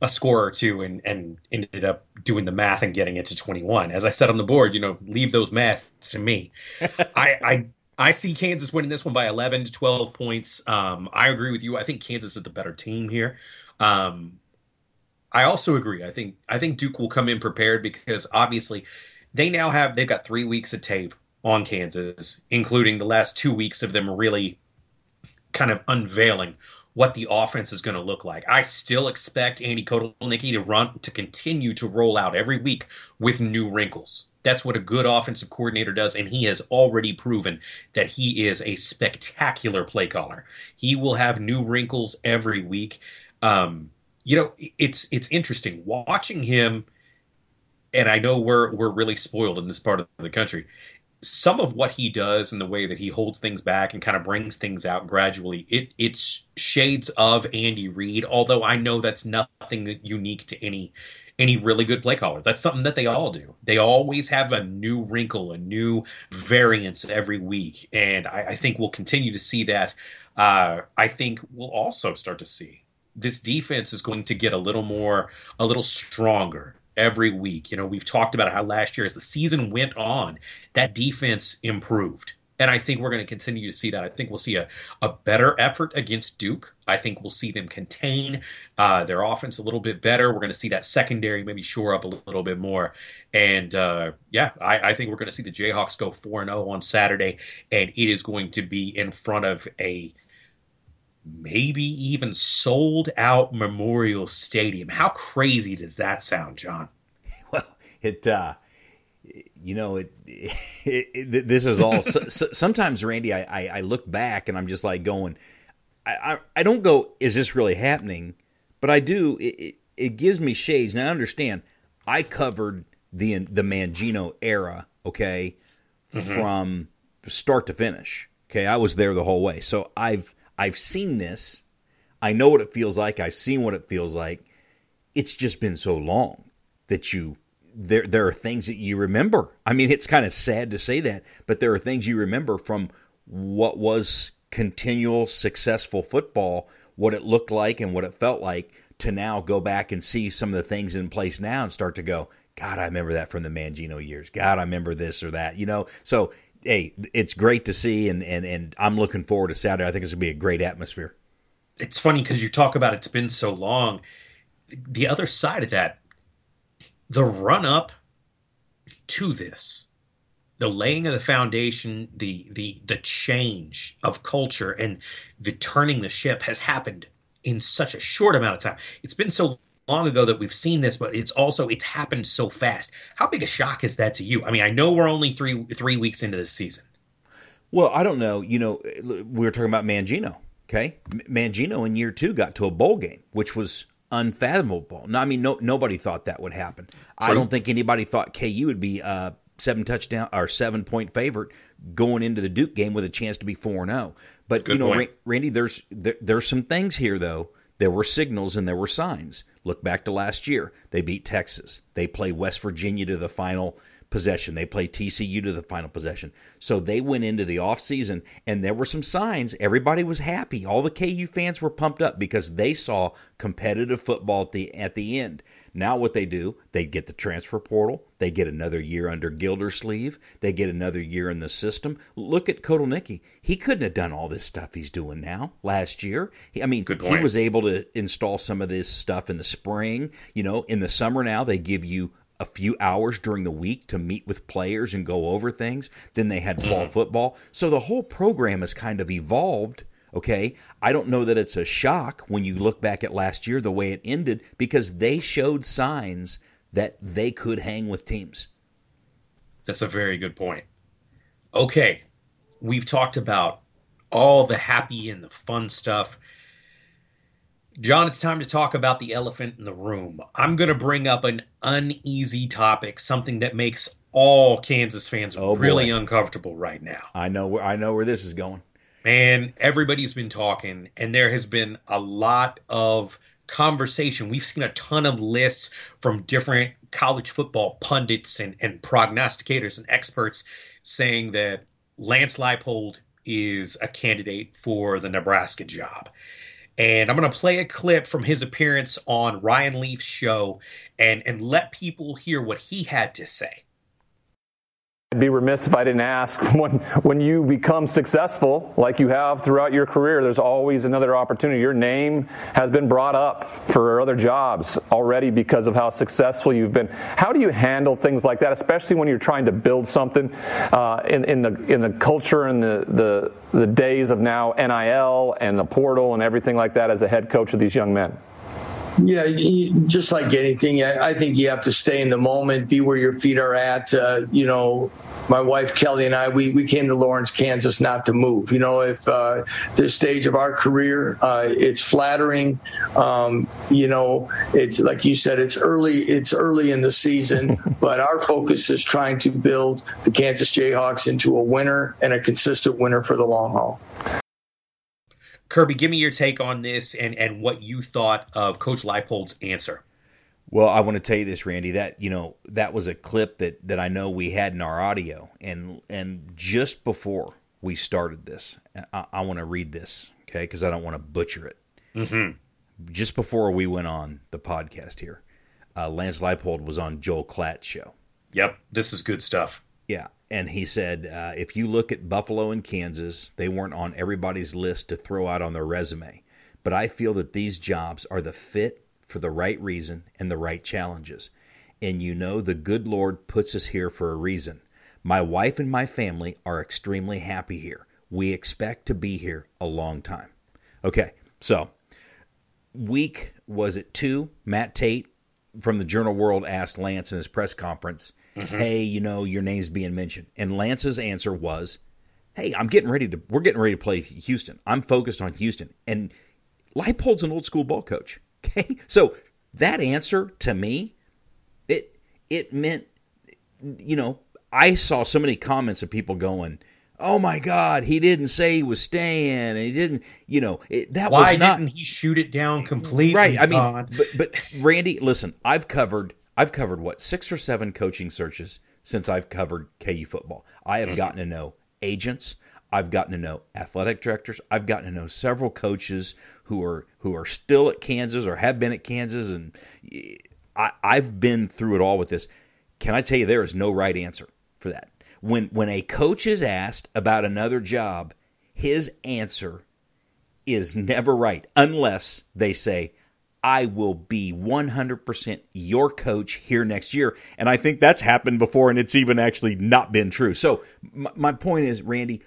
S3: a score or two and, and ended up doing the math and getting it to 21. As I said on the board, you know, leave those maths to me. I, I I see Kansas winning this one by 11 to 12 points. Um, I agree with you. I think Kansas is the better team here. Um, I also agree. I think I think Duke will come in prepared because obviously they now have they've got three weeks of tape on Kansas, including the last two weeks of them really kind of unveiling what the offense is going to look like. I still expect Andy Kotelnicki to run to continue to roll out every week with new wrinkles. That's what a good offensive coordinator does, and he has already proven that he is a spectacular play caller. He will have new wrinkles every week. Um, you know, it's it's interesting watching him, and I know we're we're really spoiled in this part of the country some of what he does and the way that he holds things back and kind of brings things out gradually, it it's shades of Andy Reid. Although I know that's nothing unique to any any really good play caller. That's something that they all do. They always have a new wrinkle, a new variance every week, and I, I think we'll continue to see that. Uh, I think we'll also start to see this defense is going to get a little more, a little stronger every week. You know, we've talked about how last year, as the season went on, that defense improved. And I think we're going to continue to see that. I think we'll see a, a better effort against Duke. I think we'll see them contain uh, their offense a little bit better. We're going to see that secondary maybe shore up a little bit more. And uh, yeah, I, I, think we're going to see the Jayhawks go 4 0 on Saturday. And it is going to be in front of a maybe even sold out Memorial Stadium. How crazy does that sound, John?
S4: Well, it, uh, you know, it, it, it this is all. so, so, sometimes, Randy, I, I, I, look back and I'm just like going, I, I, I don't go, is this really happening? But I do. It, it, gives me shades. Now, I understand. I covered the the Mangino era, okay, mm-hmm. from start to finish. Okay, I was there the whole way, so I've I've seen this. I know what it feels like. I've seen what it feels like. It's just been so long that you there there are things that you remember. I mean, it's kind of sad to say that, but there are things you remember from what was continual successful football, what it looked like and what it felt like to now go back and see some of the things in place now and start to go, God, I remember that from the Mangino years. God, I remember this or that. You know, so hey, it's great to see, and and and I'm looking forward to Saturday. I think it's gonna be a great atmosphere.
S3: It's funny because you talk about it's been so long. The other side of that, the run up to this, the laying of the foundation, the the the change of culture and the turning the ship has happened in such a short amount of time. It's been so long ago that we've seen this, but it's also it's happened so fast. How big a shock is that to you? I mean, I know we're only three three weeks into this season.
S4: Well, I don't know. You know, we were talking about Mangino. Okay, Mangino in year two got to a bowl game, which was unfathomable. No, I mean, no, nobody thought that would happen. True. I don't think anybody thought KU would be a seven touchdown or seven point favorite going into the Duke game with a chance to be four and zero. Oh. But Good you know, point. Randy, there's there, there's some things here though. There were signals and there were signs. Look back to last year. They beat Texas. They play West Virginia to the final possession. They played TCU to the final possession. So they went into the offseason and there were some signs. Everybody was happy. All the KU fans were pumped up because they saw competitive football at the at the end. Now what they do, they get the transfer portal, they get another year under Gildersleeve, they get another year in the system. Look at Kotelnicki. He couldn't have done all this stuff he's doing now last year. He, I mean, he was able to install some of this stuff in the spring. You know, in the summer now they give you a few hours during the week to meet with players and go over things. Then they had fall mm-hmm. football. So the whole program has kind of evolved. Okay. I don't know that it's a shock when you look back at last year, the way it ended, because they showed signs that they could hang with teams.
S3: That's a very good point. Okay. We've talked about all the happy and the fun stuff. John, it's time to talk about the elephant in the room. I'm going to bring up an uneasy topic, something that makes all Kansas fans oh, really boy. uncomfortable right now.
S4: I know where I know where this is going.
S3: Man, everybody's been talking, and there has been a lot of conversation. We've seen a ton of lists from different college football pundits and, and prognosticators and experts saying that Lance Leipold is a candidate for the Nebraska job. And I'm going to play a clip from his appearance on Ryan Leaf's show and, and let people hear what he had to say.
S8: I'd be remiss if I didn't ask when when you become successful like you have throughout your career there's always another opportunity. Your name has been brought up for other jobs already because of how successful you've been. How do you handle things like that especially when you're trying to build something uh, in, in the in the culture and the, the the days of now NIL and the portal and everything like that as a head coach of these young men
S9: yeah, just like anything, I think you have to stay in the moment, be where your feet are at. Uh, you know, my wife Kelly and I, we, we came to Lawrence, Kansas, not to move. You know, if uh, this stage of our career, uh, it's flattering. Um, you know, it's like you said, it's early. It's early in the season, but our focus is trying to build the Kansas Jayhawks into a winner and a consistent winner for the long haul.
S3: Kirby, give me your take on this and, and what you thought of Coach Leipold's answer.
S4: Well, I want to tell you this, Randy. That you know that was a clip that that I know we had in our audio, and and just before we started this, I, I want to read this, okay? Because I don't want to butcher it. Mm-hmm. Just before we went on the podcast here, uh, Lance Leipold was on Joel Klatt's show.
S3: Yep, this is good stuff.
S4: Yeah, and he said uh, if you look at Buffalo and Kansas, they weren't on everybody's list to throw out on their resume. But I feel that these jobs are the fit for the right reason and the right challenges. And you know, the good Lord puts us here for a reason. My wife and my family are extremely happy here. We expect to be here a long time. Okay, so week was it two? Matt Tait from the Journal World asked Lance in his press conference mm-hmm. hey, you know, your name's being mentioned. And Lance's answer was, hey, I'm getting ready to, we're getting ready to play Houston. I'm focused on Houston. And Leipold's an old school ball coach. Okay. So that answer to me, it, it meant, you know, I saw so many comments of people going, oh my God, he didn't say he was staying, and he didn't, you know, it, that
S3: Why
S4: was not.
S3: didn't he shoot it down completely?
S4: Right. I mean, but, but Randy, listen, I've covered I've covered what six or seven coaching searches since I've covered KU football. I have mm-hmm. gotten to know agents. I've gotten to know athletic directors. I've gotten to know several coaches who are who are still at Kansas or have been at Kansas, and I, I've been through it all with this. Can I tell you there is no right answer for that? When when a coach is asked about another job, his answer is never right unless they say, I will be 100% your coach here next year. And I think that's happened before, and it's even actually not been true. So, my, my point is, Randy,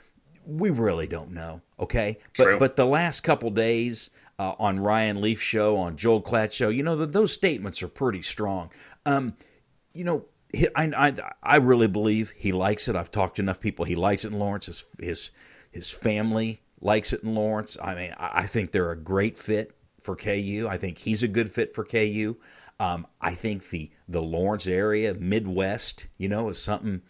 S4: we really don't know, okay?
S3: True.
S4: But, but the last couple days uh, on Ryan Leaf show, on Joel Klatt show, you know, the, those statements are pretty strong. Um, you know, I, I, I really believe he likes it. I've talked to enough people. He likes it in Lawrence. His his, his family likes it in Lawrence. I mean, I, I think they're a great fit for KU. I think he's a good fit for KU. Um, I think the the Lawrence area, Midwest, you know, is something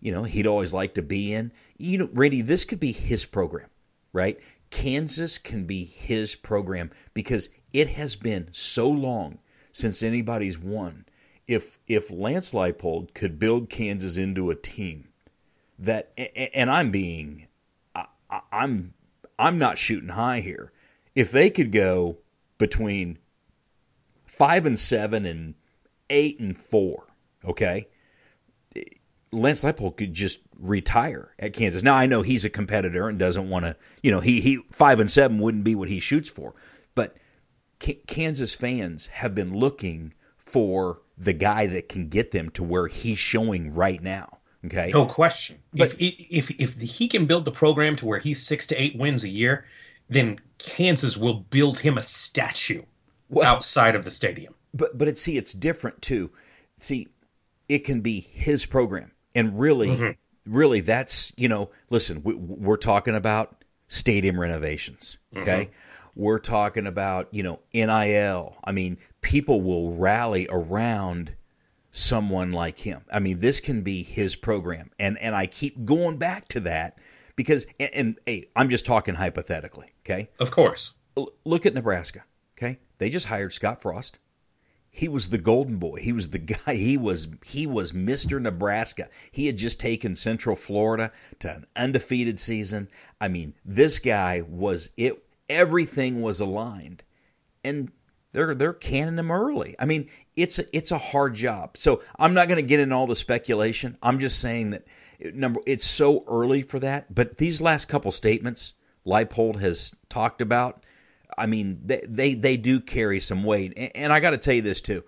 S4: you know he'd always like to be in. You know, Randy, this could be his program, right? Kansas can be his program because it has been so long since anybody's won if if Lance Leipold could build Kansas into a team that, and I'm being, I, I'm I'm not shooting high here. If they could go between five and seven and eight and four, okay, Lance Leipold could just retire at Kansas. Now I know he's a competitor and doesn't want to, you know, he he five and seven wouldn't be what he shoots for, but Kansas fans have been looking for the guy that can get them to where he's showing right now. Okay,
S3: no question. But if, if if he can build the program to where he's six to eight wins a year, then Kansas will build him a statue well, outside of the stadium.
S4: But but it see it's different too. See, it can be his program, and really, mm-hmm. really, that's you know, listen, we, we're talking about stadium renovations. Okay. Mm-hmm. We're talking about, you know, NIL. I mean, people will rally around someone like him. I mean, this can be his program. And and I keep going back to that because and, and hey, I'm just talking hypothetically, okay?
S3: Of course.
S4: L- look at Nebraska, okay? They just hired Scott Frost. He was the golden boy. He was the guy. He was he was Mr. Nebraska. He had just taken Central Florida to an undefeated season. I mean, this guy was it everything was aligned. And they're they're canning him early. I mean, it's a, it's a hard job. So I'm not going to get into all the speculation. I'm just saying that number it's so early for that. But these last couple statements Leipold has talked about, I mean, they they, they do carry some weight. And, and I got to tell you this too,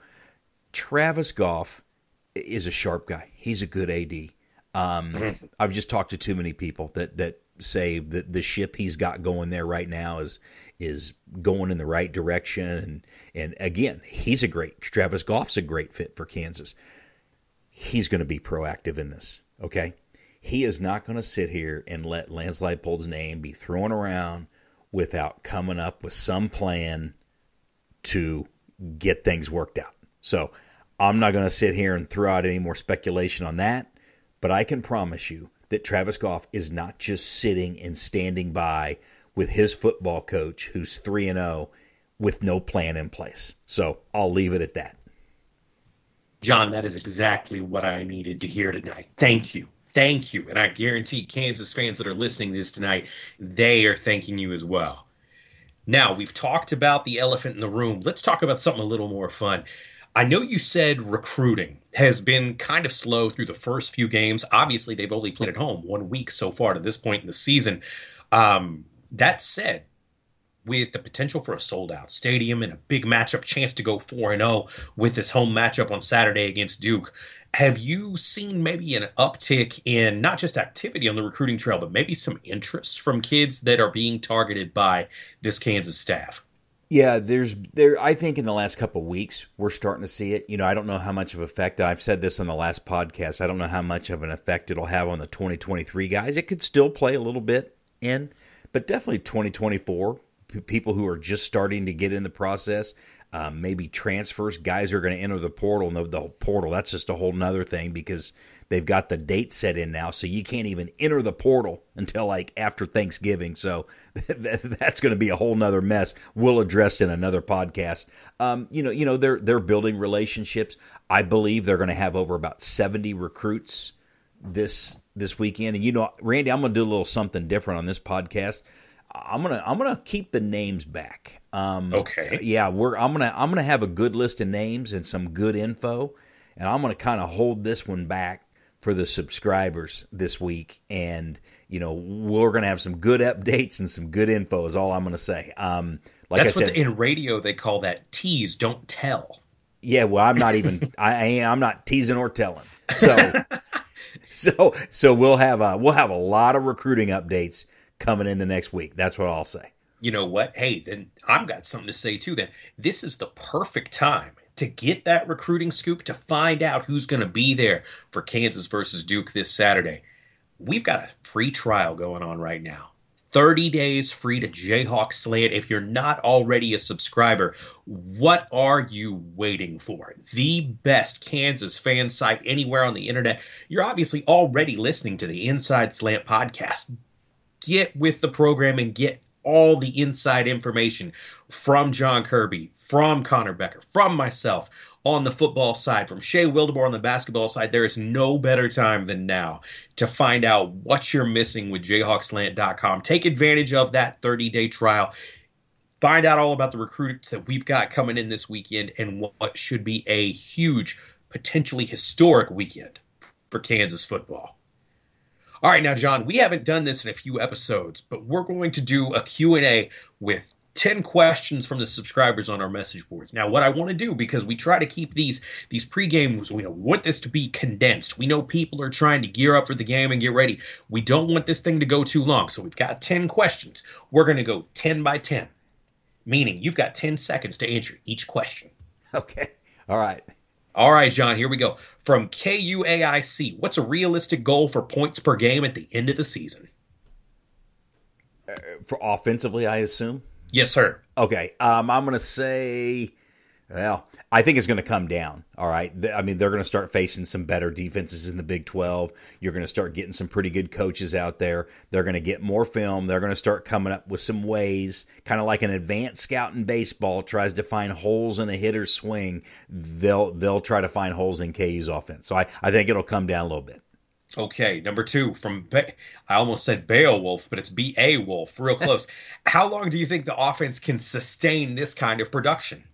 S4: Travis Goff is a sharp guy. He's a good AD. Um, mm-hmm. I've just talked to too many people that that say that the ship he's got going there right now is is going in the right direction. And and again, he's a great Travis Goff's a great fit for Kansas. He's going to be proactive in this. Okay, he is not going to sit here and let Leipold's name be thrown around without coming up with some plan to get things worked out. So I'm not going to sit here and throw out any more speculation on that, but I can promise you that Travis Goff is not just sitting and standing by with his football coach who's 3 and 0 with no plan in place. So, I'll leave it at that.
S3: John, that is exactly what I needed to hear tonight. Thank you. Thank you. And I guarantee Kansas fans that are listening to this tonight, they are thanking you as well. Now, we've talked about the elephant in the room. Let's talk about something a little more fun. I know you said recruiting has been kind of slow through the first few games. Obviously, they've only played at home one week so far to this point in the season. Um, that said, with the potential for a sold out stadium and a big matchup chance to go 4 and 0 with this home matchup on Saturday against Duke, have you seen maybe an uptick in not just activity on the recruiting trail, but maybe some interest from kids that are being targeted by this Kansas staff?
S4: Yeah, there's there. I think in the last couple weeks we're starting to see it. You know, I don't know how much of effect. I've said this on the last podcast. I don't know how much of an effect it'll have on the 2023 guys. It could still play a little bit in, but definitely 2024 people who are just starting to get in the process. Um, maybe transfers, guys are going to enter the portal, and the, portal that's just a whole nother thing because they've got the date set in now, so you can't even enter the portal until like after Thanksgiving. So that's going to be a whole nother mess. We'll address in another podcast. Um, you know, you know they're they're building relationships. I believe they're going to have over about seventy recruits this this weekend. And you know, Randy, I'm going to do a little something different on this podcast. I'm gonna I'm gonna keep the names back. Um,
S3: okay.
S4: Yeah, we're I'm gonna I'm gonna have a good list of names and some good info, and I'm gonna kind of hold this one back for the subscribers this week. And you know we're gonna have some good updates and some good info. Is all I'm gonna say. Um, Like
S3: That's
S4: I
S3: what
S4: said,
S3: the, in radio they call that tease, don't tell.
S4: yeah. Well, I'm not even. I I'm not teasing or telling. So so so we'll have a we'll have a lot of recruiting updates coming in the next week. That's what I'll say.
S3: You know what? Hey, then I've got something to say too. Then this is the perfect time to get that recruiting scoop to find out who's going to be there for Kansas versus Duke this Saturday. We've got a free trial going on right now. 30 days free to Jayhawk Slant. If you're not already a subscriber, what are you waiting for? The best Kansas fan site anywhere on the internet. You're obviously already listening to the Inside Slant podcast. Get with the program and get all the inside information from John Kirby, from Connor Becker, from myself on the football side, from Shay Wildeboor on the basketball side. There is no better time than now to find out what you're missing with jayhawkslant.com. Take advantage of that 30 day trial. Find out all about the recruits that we've got coming in this weekend and what should be a huge, potentially historic weekend for Kansas football. All right, now, John, we haven't done this in a few episodes, but we're going to do a Q&A with 10 questions from the subscribers on our message boards. Now, what I want to do, because we try to keep these these pre-games, we want this to be condensed. We know people are trying to gear up for the game and get ready. We don't want this thing to go too long, so we've got 10 questions. We're going to go 10 by 10, meaning you've got 10 seconds to answer each question.
S4: Okay. All right.
S3: All right, John, here we go. From KUAIC, what's a realistic goal for points per game at the end of the season?
S4: For offensively, I assume.
S3: Yes, sir.
S4: Okay. Um, I'm going to say, well, I think it's going to come down. All right. I mean, they're going to start facing some better defenses in the Big 12. You're going to start getting some pretty good coaches out there. They're going to get more film. They're going to start coming up with some ways, kind of like an advanced scout in baseball tries to find holes in a hitter's swing. They'll they'll try to find holes in KU's offense. So I, I think it'll come down a little bit.
S3: Okay, number two from Be- I almost said Beowulf, but it's B A Wolf, real close. How long do you think the offense can sustain this kind of production?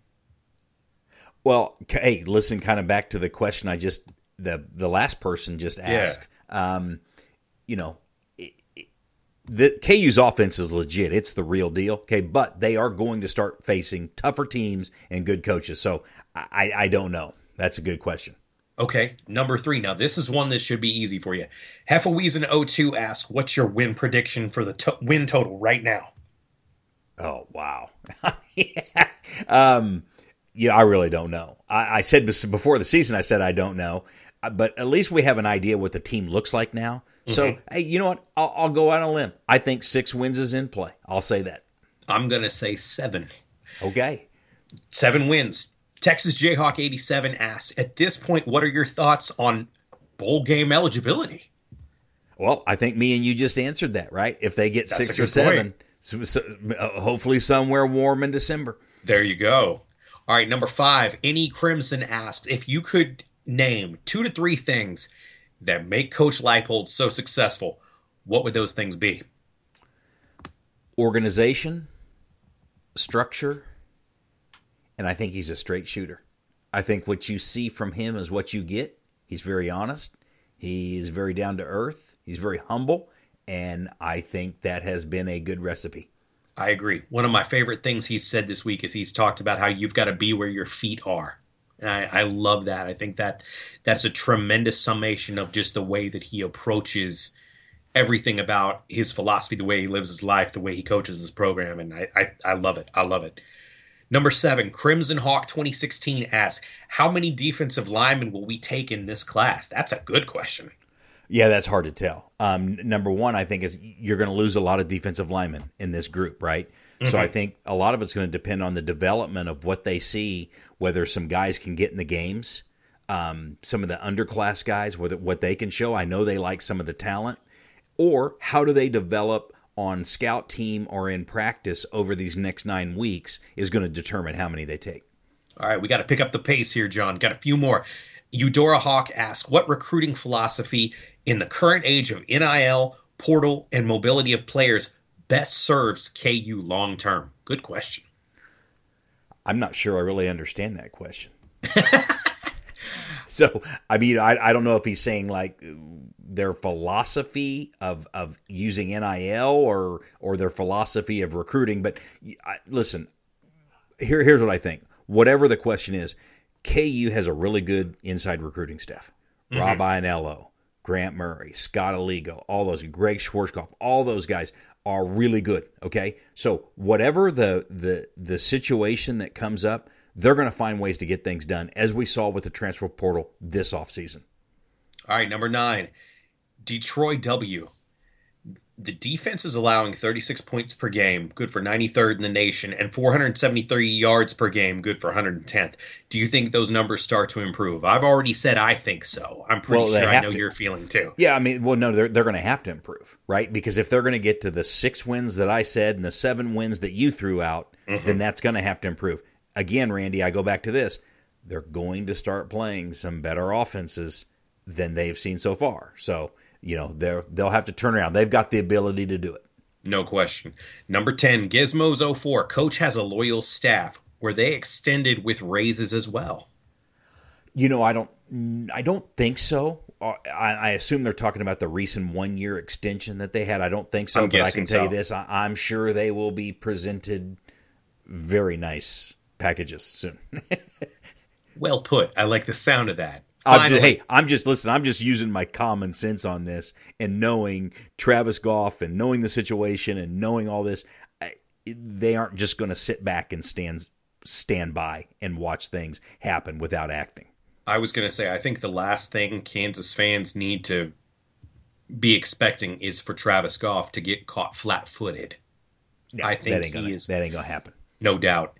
S4: Well, hey, listen, kind of back to the question I just the the last person just asked. Yeah. Um, you know, it, it, the KU's offense is legit; it's the real deal. Okay, but they are going to start facing tougher teams and good coaches. So I, I don't know. That's a good question.
S3: Okay, number three. Now, this is one that should be easy for you. Heffelwiesen02 asks, What's your win prediction for the to- win total right now?
S4: Oh, wow. yeah. Um, yeah, I really don't know. I, I, said before the season, I said I don't know, uh, but at least we have an idea what the team looks like now. Mm-hmm. So, hey, you know what? I'll, I'll go out on a limb. I think six wins is in play. I'll say that.
S3: I'm going to say seven.
S4: Okay.
S3: Seven wins. Texas Jayhawk 87 asks, at this point, what are your thoughts on bowl game eligibility?
S4: Well, I think me and you just answered that, right? If they get That's six or seven, so, so, uh, hopefully somewhere warm in December.
S3: There you go. All right, number five, Any Crimson asked if you could name two to three things that make Coach Leipold so successful, what would those things be?
S4: Organization, structure, and I think he's a straight shooter. I think what you see from him is what you get. He's very honest. He's very down to earth. He's very humble, and I think that has been a good recipe.
S3: I agree. One of my favorite things he's said this week is he's talked about how you've got to be where your feet are. And I, I love that. I think that that's a tremendous summation of just the way that he approaches everything about his philosophy, the way he lives his life, the way he coaches his program, and I, I, I love it. I love it. Number seven, Crimson Hawk 2016 asks, How many defensive linemen will we take in this class? That's a good question.
S4: Yeah, that's hard to tell. Um, number one, I think is you're going to lose a lot of defensive linemen in this group, right? Mm-hmm. So I think a lot of it's going to depend on the development of what they see, whether some guys can get in the games, um, some of the underclass guys, whether what they can show. I know they like some of the talent, or how do they develop on scout team or in practice over these next nine weeks is going to determine how many they take.
S3: All right, we got to pick up the pace here, John. Got a few more. Eudora Hawk asks, what recruiting philosophy in the current age of NIL, portal, and mobility of players best serves KU long term? Good question.
S4: I'm not sure I really understand that question. so, I mean, I, I don't know if he's saying like their philosophy of of using NIL or or their philosophy of recruiting. But I, listen, here here's what I think. Whatever the question is, KU has a really good inside recruiting staff. Mm-hmm. Rob Ianello, Grant Murray, Scott Aligo, all those, Greg Schwarzkopf, all those guys are really good. Okay, so whatever the the the situation that comes up, they're going to find ways to get things done, as we saw with the transfer portal this offseason.
S3: All right, number nine, Detroit W the defense is allowing 36 points per game, good for 93rd in the nation, and 473 yards per game, good for 110th. Do you think those numbers start to improve? I've already said I think so. I'm pretty well, sure I know to. you're feeling too.
S4: Yeah, I mean, well, no, they're they're going to have to improve, right? Because if they're going to get to the six wins that I said and the seven wins that you threw out, mm-hmm. then that's going to have to improve. Again, Randy, I go back to this: they're going to start playing some better offenses than they've seen so far. So you know they're they'll have to turn around. They've got the ability to do it.
S3: No question. Number 10, Gizmos 04. Coach has a loyal staff. Were they extended with raises as well?
S4: You know, I don't I don't think so. Uh, I, I assume they're talking about the recent one year extension that they had. I don't think so,
S3: I'm
S4: but I can tell
S3: so.
S4: you this: I, am sure they will be presented very nice packages soon.
S3: well put. I like the sound of that.
S4: I'm just, hey, I'm just listen. I'm just using my common sense on this and knowing Travis Goff and knowing the situation and knowing all this. I, they aren't just going to sit back and stand stand by and watch things happen without acting.
S3: I was going to say, I think the last thing Kansas fans need to be expecting is for Travis Goff to get caught flat-footed. I think
S4: that ain't
S3: gonna,
S4: is, that ain't gonna happen.
S3: No doubt.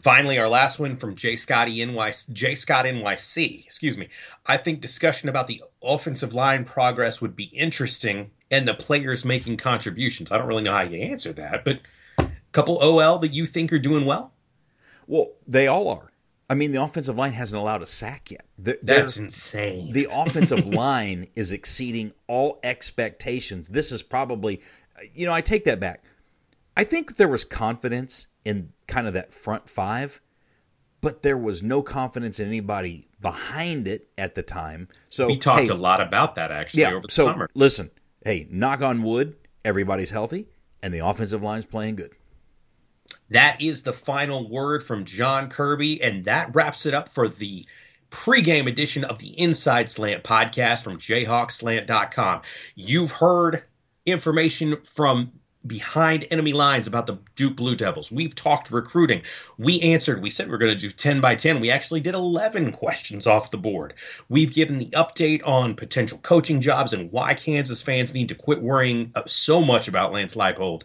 S3: Finally, our last one from J. Scotty NYC, J. Scott NYC. Excuse me. I think discussion about the offensive line progress would be interesting, and the players making contributions. I don't really know how you answer that, but a couple OL that you think are doing well.
S4: Well, they all are. I mean, the offensive line hasn't allowed a sack yet.
S3: They're, That's insane.
S4: The offensive line is exceeding all expectations. This is probably, you know, I take that back. I think there was confidence in kind of that front five, but there was no confidence in anybody behind it at the time. So
S3: we talked hey, a lot about that actually yeah, over the
S4: so,
S3: summer.
S4: Listen, hey, knock on wood, everybody's healthy and the offensive line's playing good.
S3: That is the final word from John Kirby, and that wraps it up for the pregame edition of the Inside Slant podcast from JayhawkSlant.com. You've heard information from behind enemy lines about the Duke Blue Devils. We've talked recruiting. We answered. We said we are going to do 10 by 10. We actually did 11 questions off the board. We've given the update on potential coaching jobs and why Kansas fans need to quit worrying so much about Lance Leipold.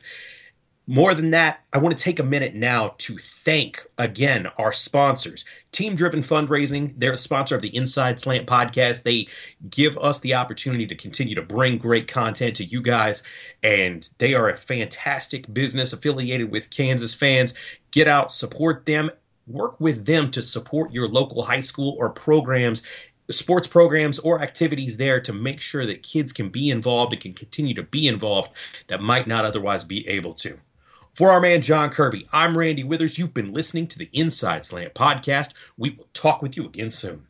S3: More than that, I want to take a minute now to thank again our sponsors. Team Driven Fundraising, they're a sponsor of the Inside Slant podcast. They give us the opportunity to continue to bring great content to you guys, and they are a fantastic business affiliated with Kansas fans. Get out, support them, work with them to support your local high school or programs sports programs or activities there to make sure that kids can be involved and can continue to be involved that might not otherwise be able to. For our man John Kirby, I'm Randy Withers. You've been listening to the Inside Slant podcast. We will talk with you again soon.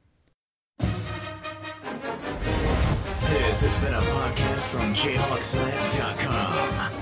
S10: This has been a podcast from JayhawkSlant.com.